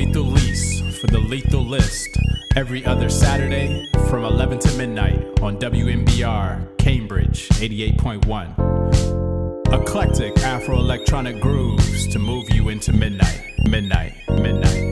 Lethal Lease for the Lethal List every other Saturday from 11 to midnight on WMBR Cambridge 88.1. Eclectic Afro electronic grooves to move you into midnight, midnight, midnight,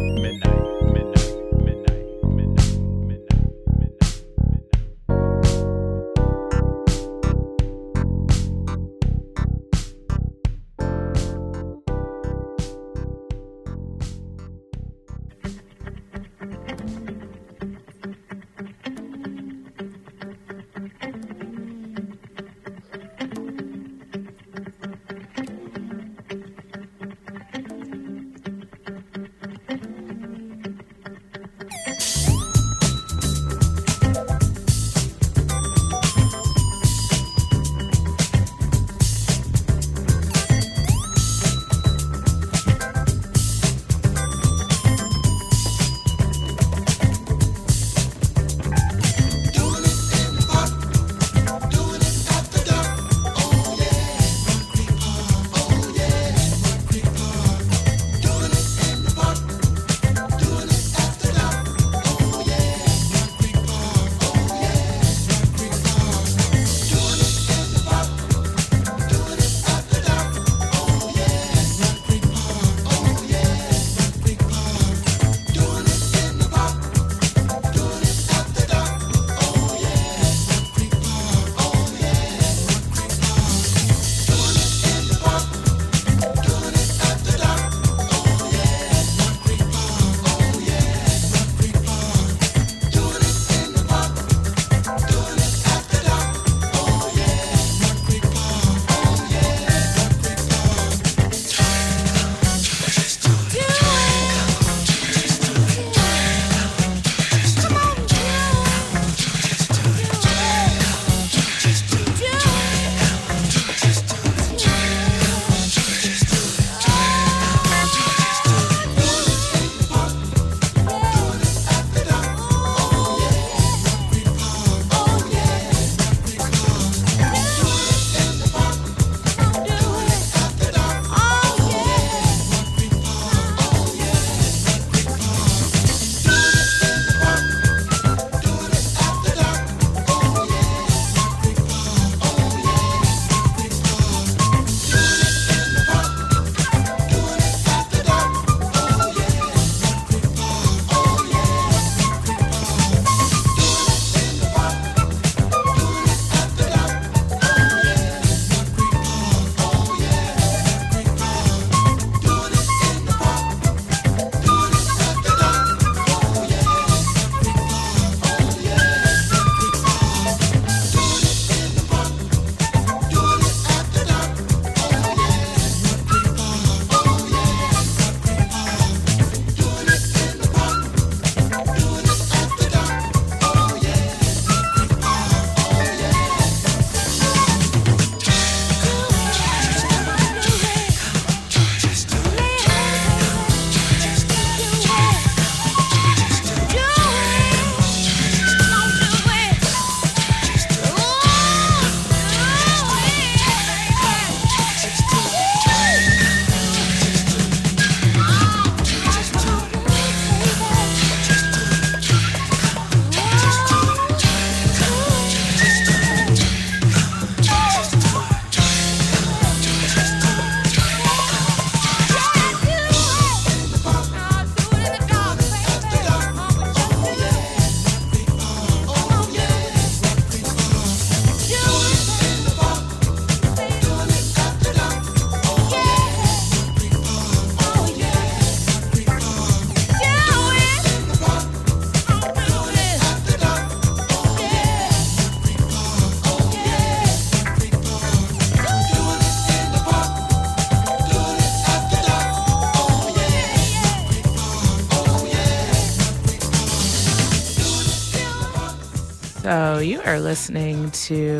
are listening to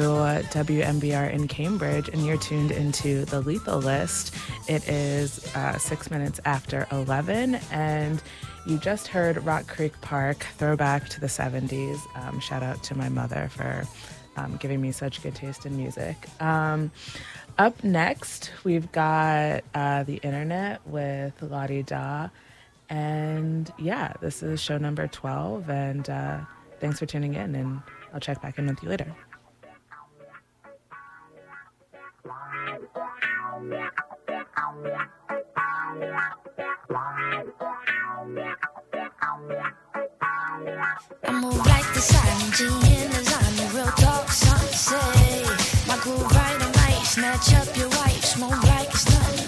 WMBR in Cambridge and you're tuned into the Lethal List. It is uh, six minutes after 11, and you just heard Rock Creek Park, throwback to the 70s. Um, shout out to my mother for um, giving me such good taste in music. Um, up next, we've got uh, the internet with La Di Da. And yeah, this is show number 12. And uh, thanks for tuning in. And I'll check back in with you later. I in the. Real talk, something say. My right, I might snatch up your wife. Smoke like it's nothing.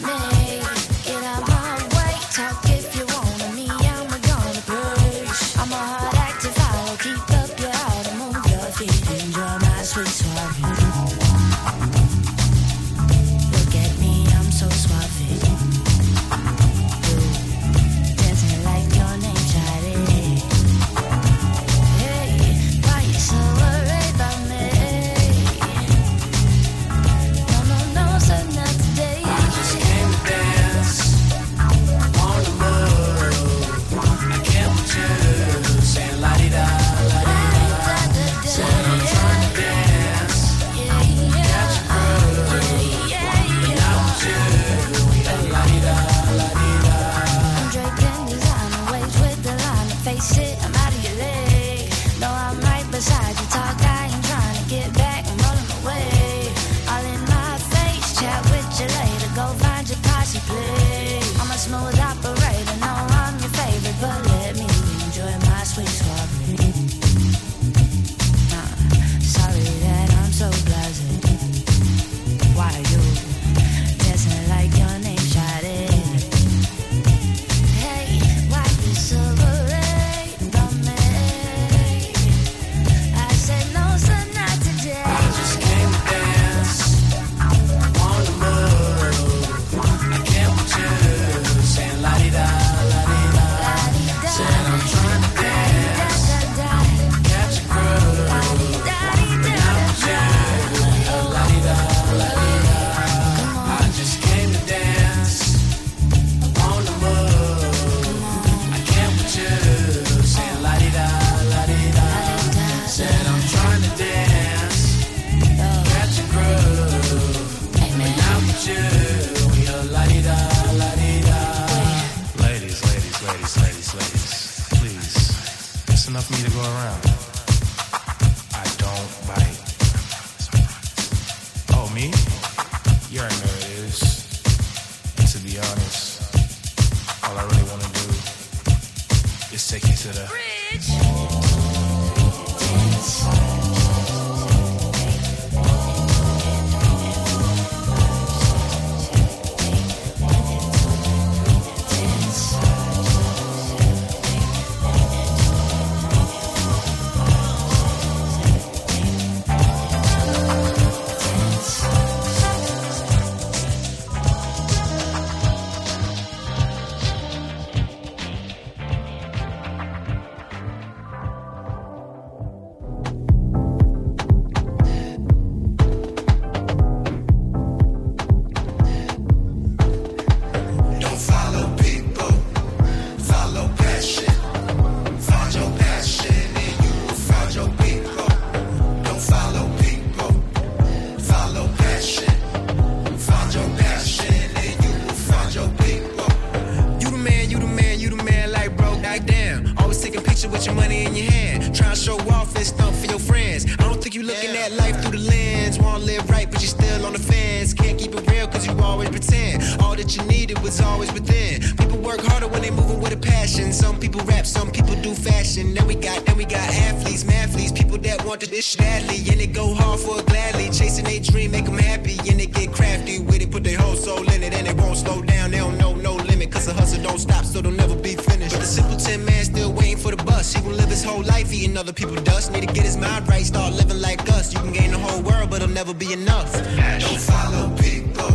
action. Then we got, then we got athletes, mathletes, people that want this shit badly. And they go hard for it gladly. Chasing their dream, make them happy. And they get crafty with it, put their whole soul in it. And they won't slow down, they don't know no limit. Cause the hustle don't stop, so they'll never be finished. But the simpleton man still waiting for the bus. He will live his whole life eating other people's dust. Need to get his mind right, start living like us. You can gain the whole world, but it'll never be enough. Don't follow people,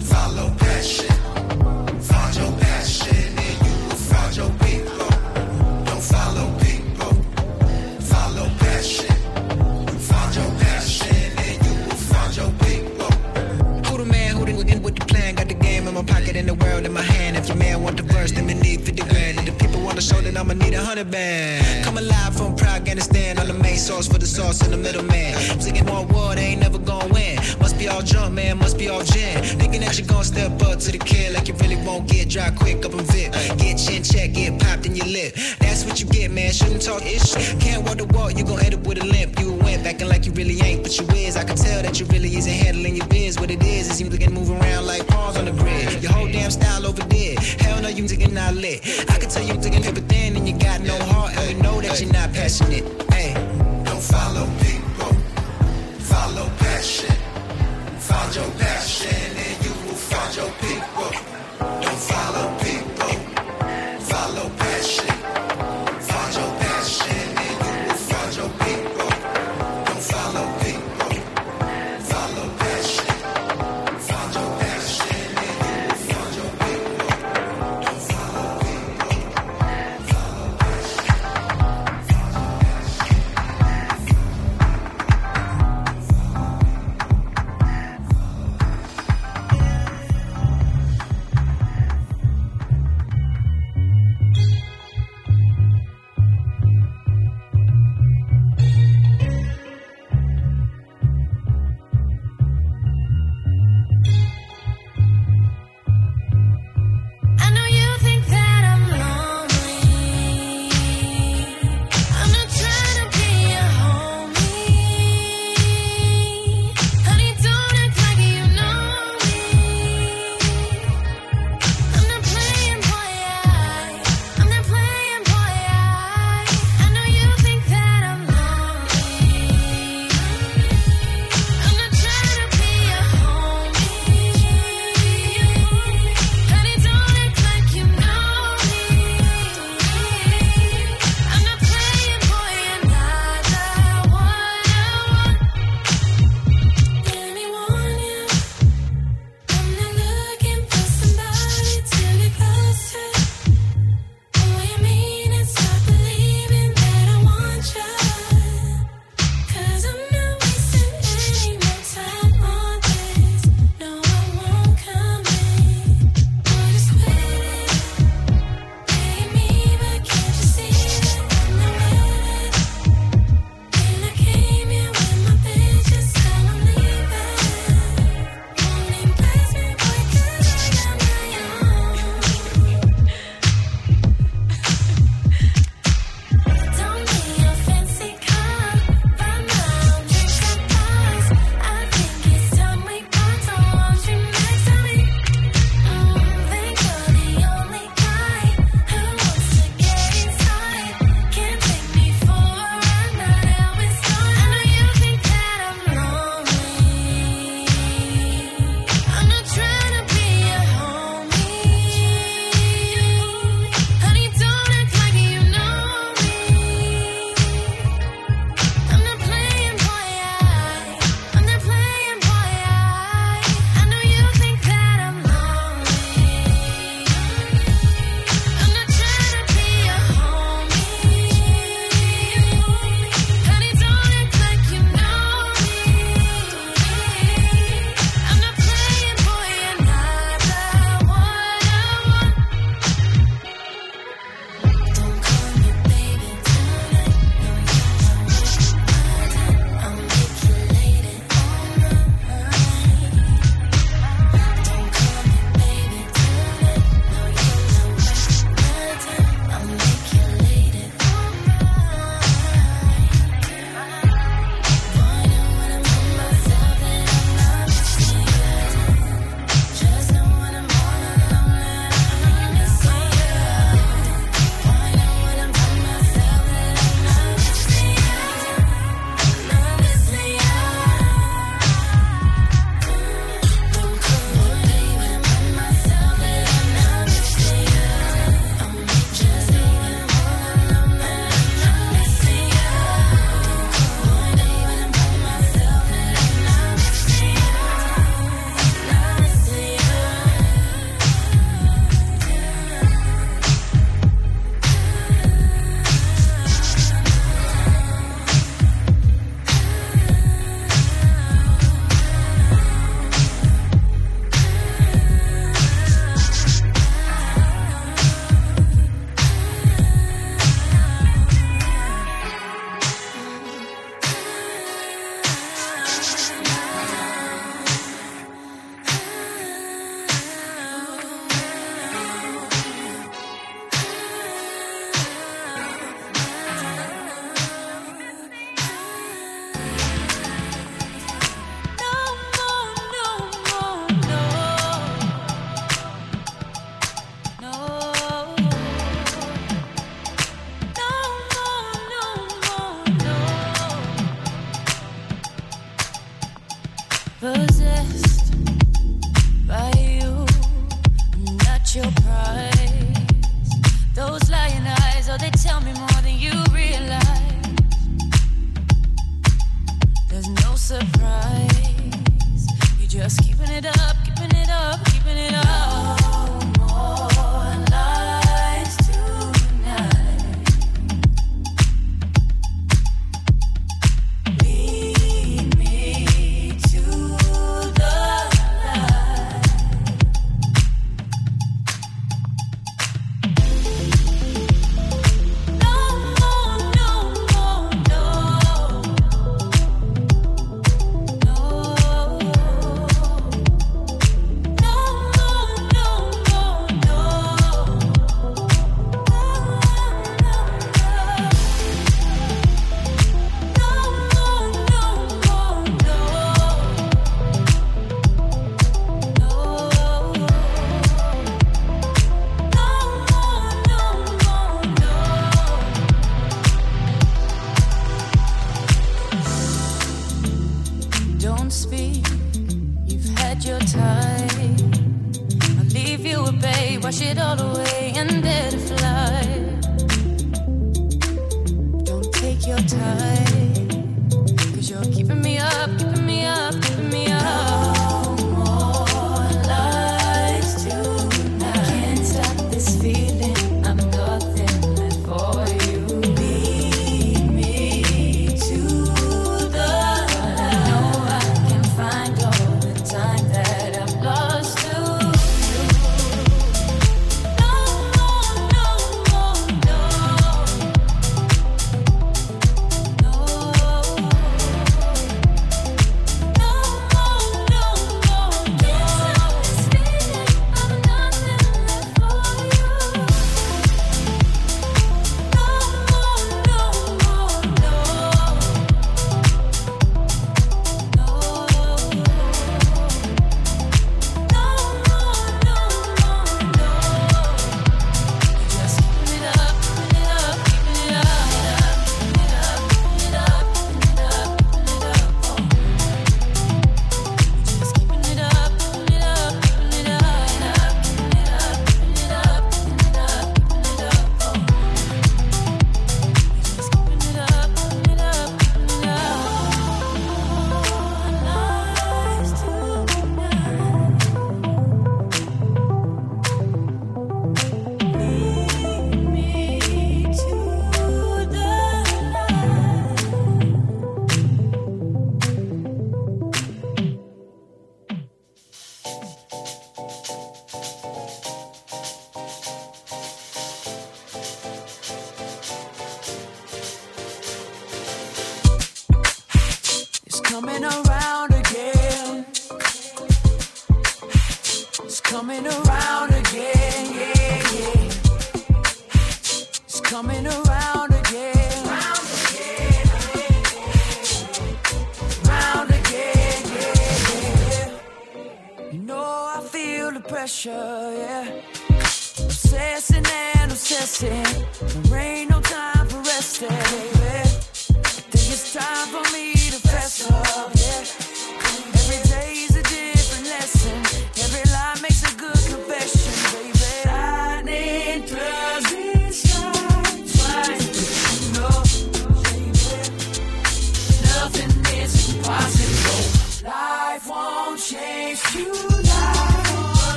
follow passion. Find your passion and you will find your passion. pocket in the world in my hand. If your man want the first, then we need 50 that I'ma need a hundred band. Come alive from Proud Afghanistan, I'm the main source for the sauce in the middle man. Singing more war, they ain't never gonna win. Must be all drunk, man, must be all gin. Thinking that you gonna step up to the kid like you really won't get dry quick up and vip. Get chin check, get popped in your lip. That's what you get, man. Shouldn't talk ish. Can't walk the walk, you gon' end up with a limp. You went acting like you really ain't, but you is. I can tell that you really isn't handling your biz. What it is is you looking move around like pawns on the grid. Your whole damn style over there. Hell no, you digging not lit. I can tell you digging paper thin and you got no heart, and we know that you're not passionate. Hey. Don't follow people, follow passion. Find your passion and you will find your people.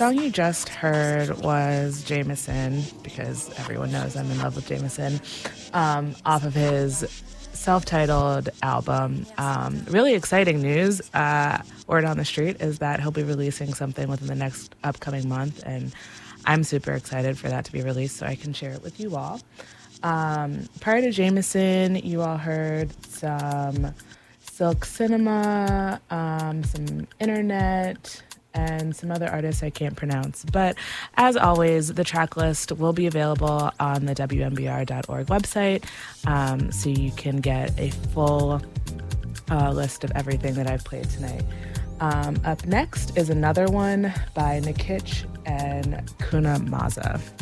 Song you just heard was JMSN, because everyone knows I'm in love with JMSN, um, off of his self titled album. Um, really exciting news. Uh, word on the street is that he'll be releasing something within the next upcoming month, and I'm super excited for that to be released so I can share it with you all. Um, prior to JMSN, you all heard some Silk Cinema, um, some Internet, and some other artists I can't pronounce. But as always, the track list will be available on the WMBR.org website um, so you can get a full uh, list of everything that I've played tonight. Um, up next is another one by Nikitch and Kuna Maze.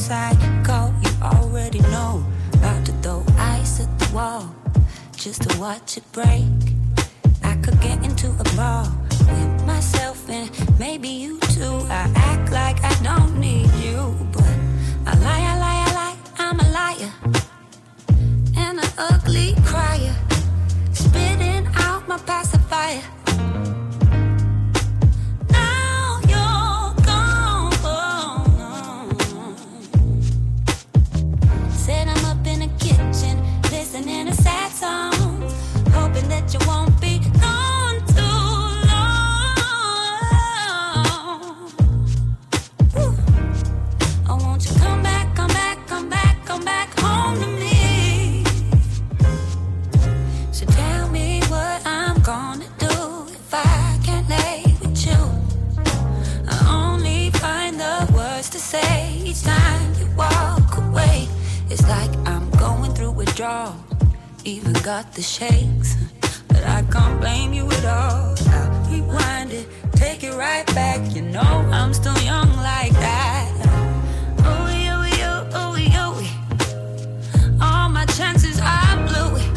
psycho. You already know about to throw ice at the wall just to watch it break. I could get into a brawl with myself and maybe you too. I act like I don't need you, but I lie, I lie, I lie. I'm a liar and an ugly crier, spitting out my pacifier. withdrawal. Even got the shakes, but I can't blame you at all. I'll rewind it, take it right back. You know I'm still young like that. Oh, you, you, oh, you. All my chances I blew it.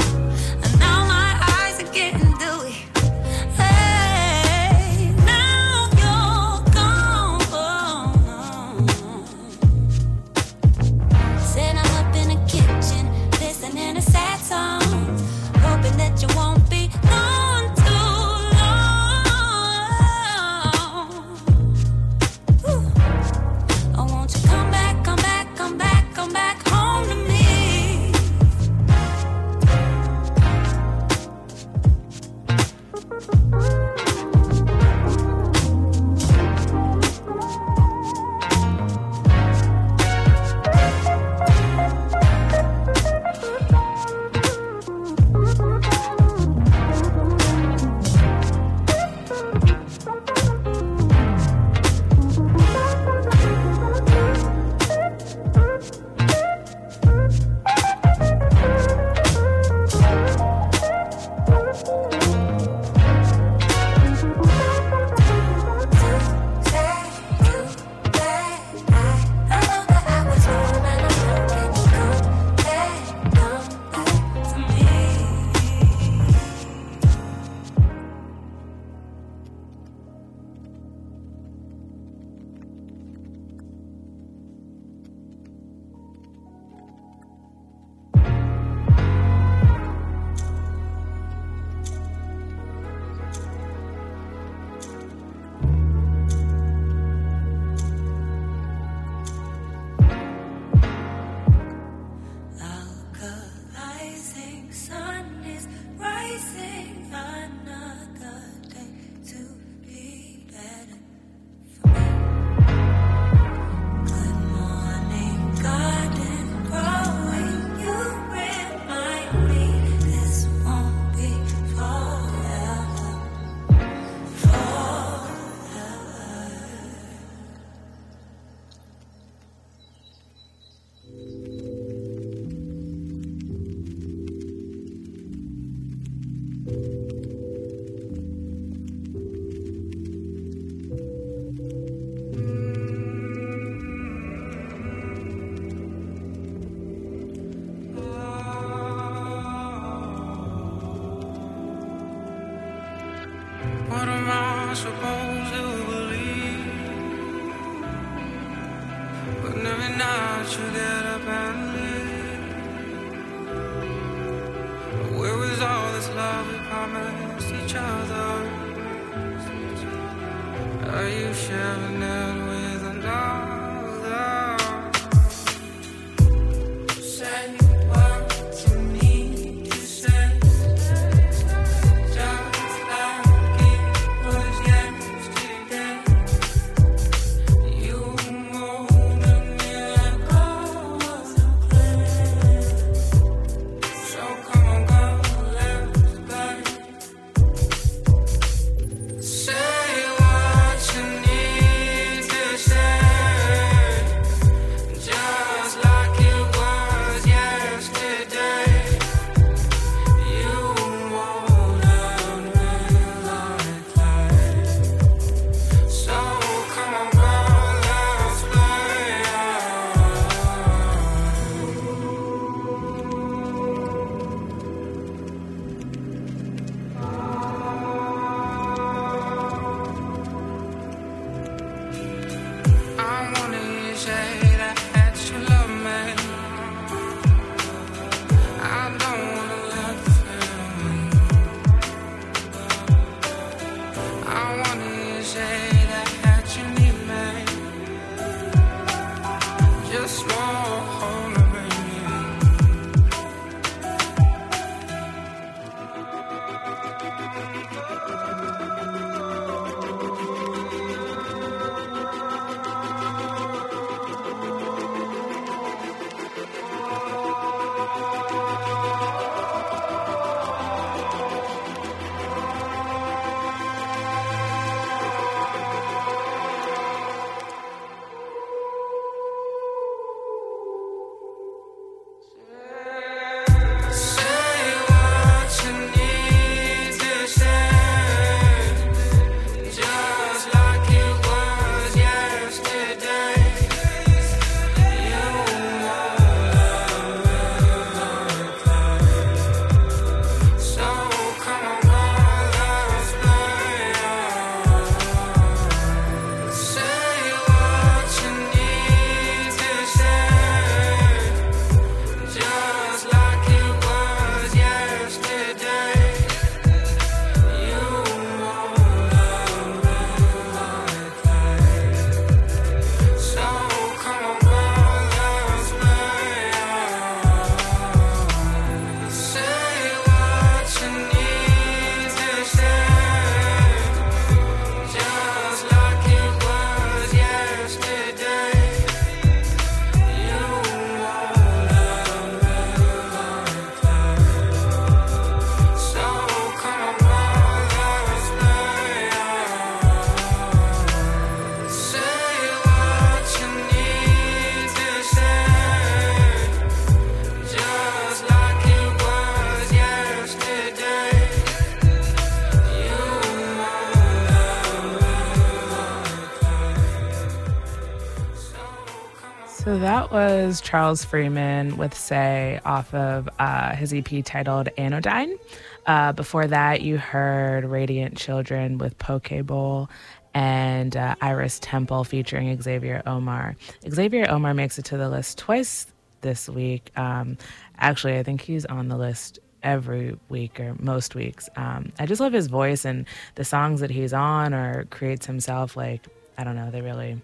that was Charles Freeman with Say off of uh, his EP titled Anodyne. Uh, before that, you heard Radiant Children with Poke Bowl and uh, Iris Temple featuring Xavier Omar. Xavier Omar makes it to the list twice this week. Um, actually, I think he's on the list every week or most weeks. Um, I just love his voice and the songs that he's on or creates himself. Like, I don't know, they really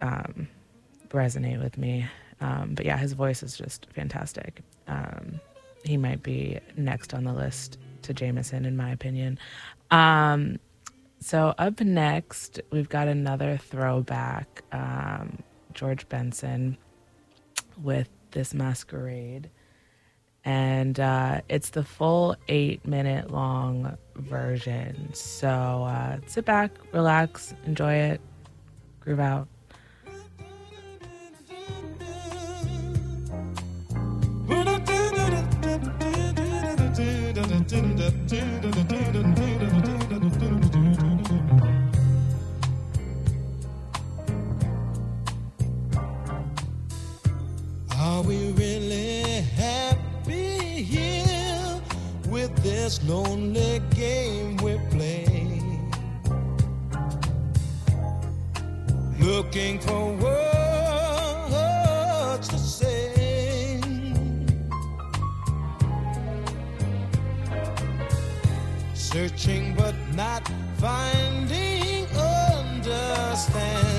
um, resonate with me. Um, but yeah, his voice is just fantastic. Um, he might be next on the list to JMSN, in my opinion. Um, so up next, we've got another throwback, um, George Benson with this masquerade. And uh, it's the full eight minute long version. So uh, sit back, relax, enjoy it, groove out. Are we really happy here with this lonely game we play? Looking for words Searching but not finding understanding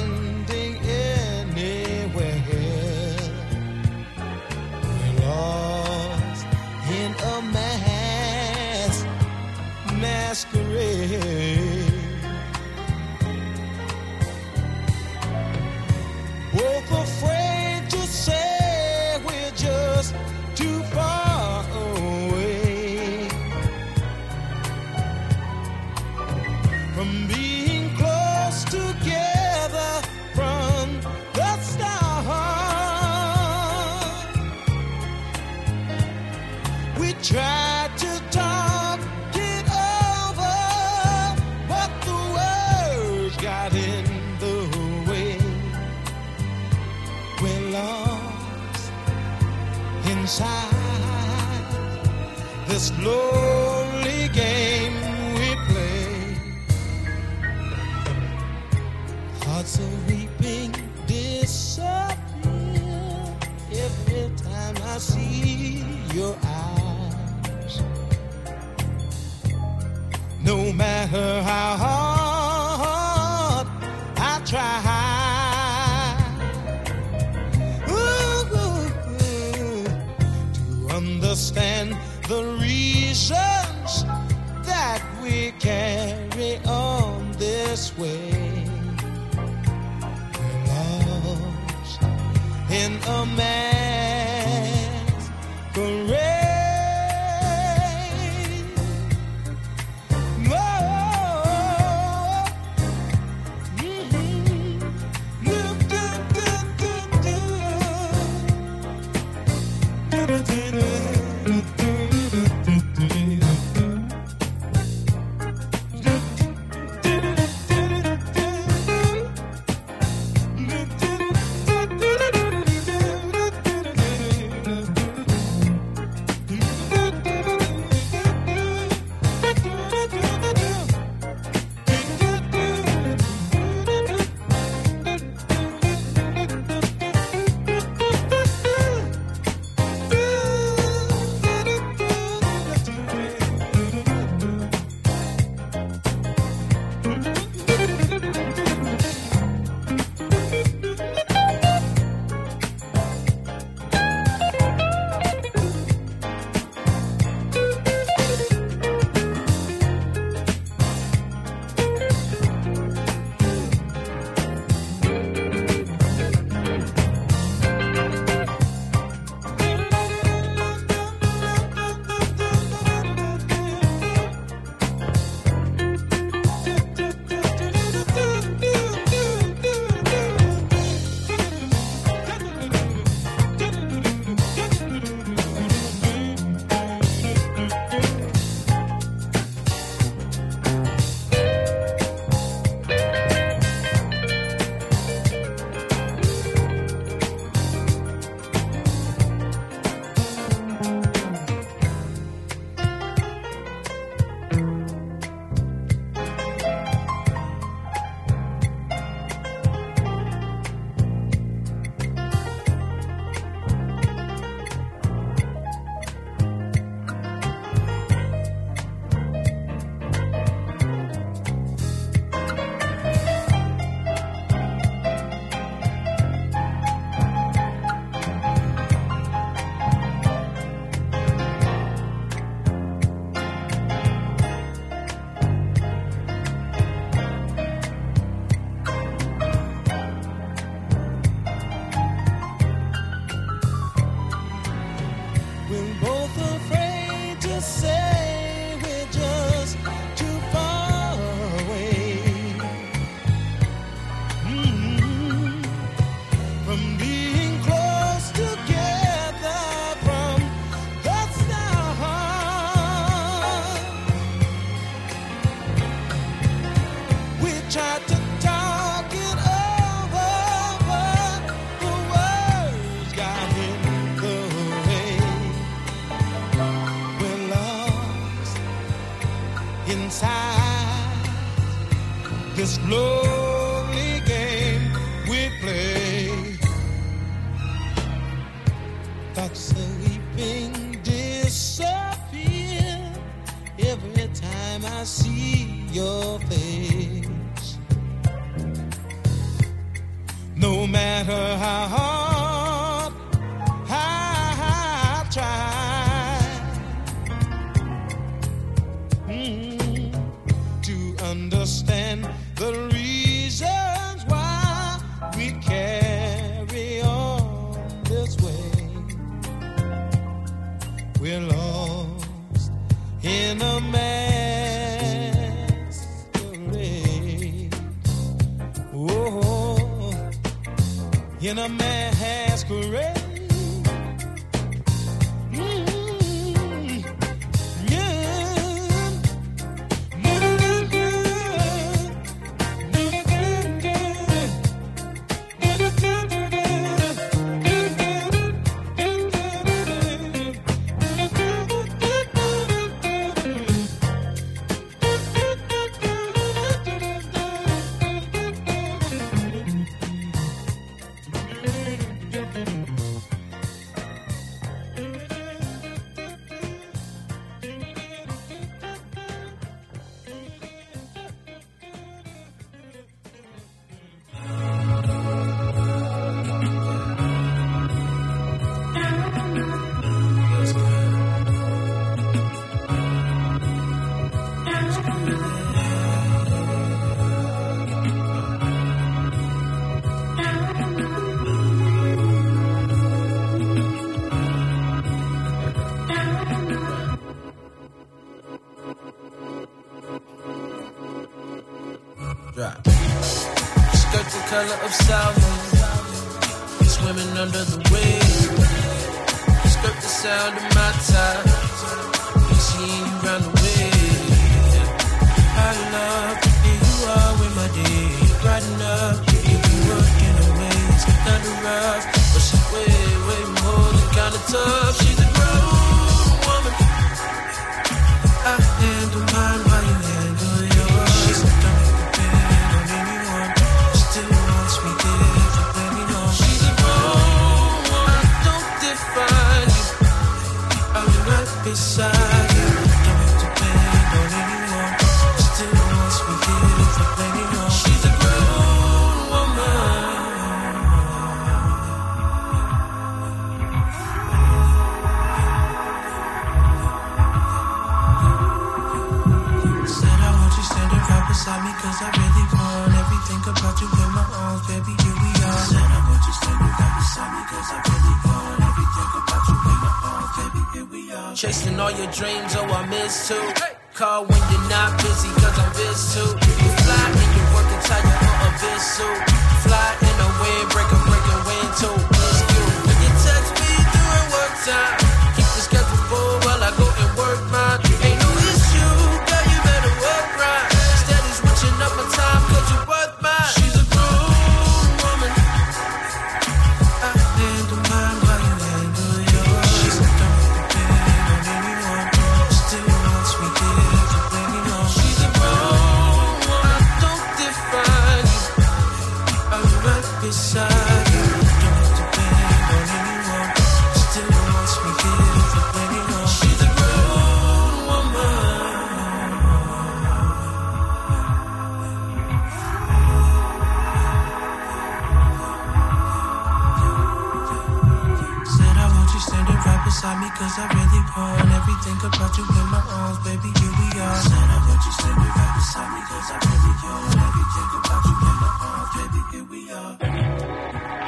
in my arms, baby, here we are. Said I let you stay right beside me, cause I really care. Everything about you in my arms, baby, here we are.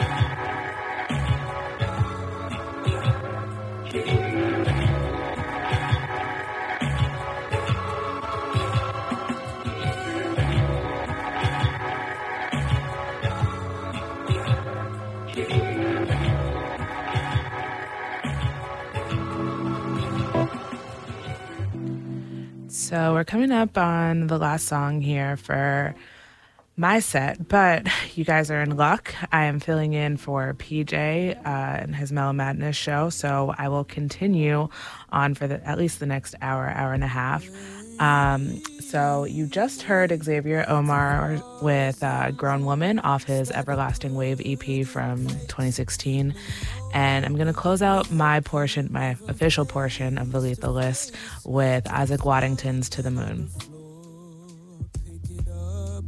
So we're coming up on the last song here for my set, but you guys are in luck. I am filling in for PJ uh, and his Mellow Madness show, so I will continue on for the, at least the next hour, hour and a half. Um, so you just heard Xavier Omar with uh, Grown Woman off his Everlasting Wave EP from 2016. And I'm going to close out my portion, my official portion of the Lethal List with Isaac Waddington's To the Moon.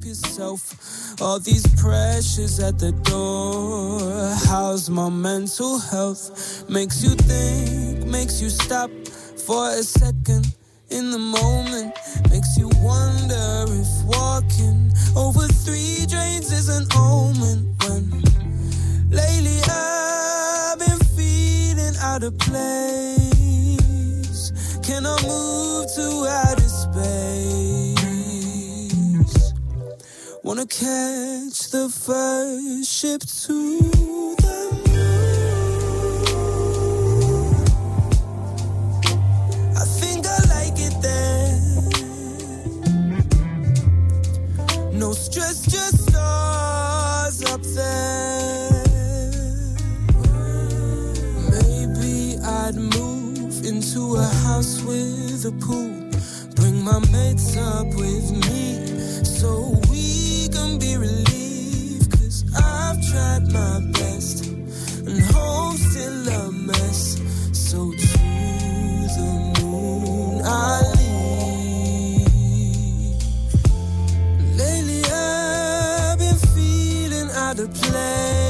yourself. All these pressures at the door. How's my mental health? Makes you think, makes you stop for a second in the moment. Makes you wonder if walking over three drains is an omen. When lately feeling out of place. Can I move to outer space? Wanna catch the first ship to the moon. I think I like it there. No stress, just stars up there. Into a house with a pool. Bring my mates up with me so we can be relieved. Cause I've tried my best and home's still a mess. So to the moon I leave. Lately I've been feeling out of place.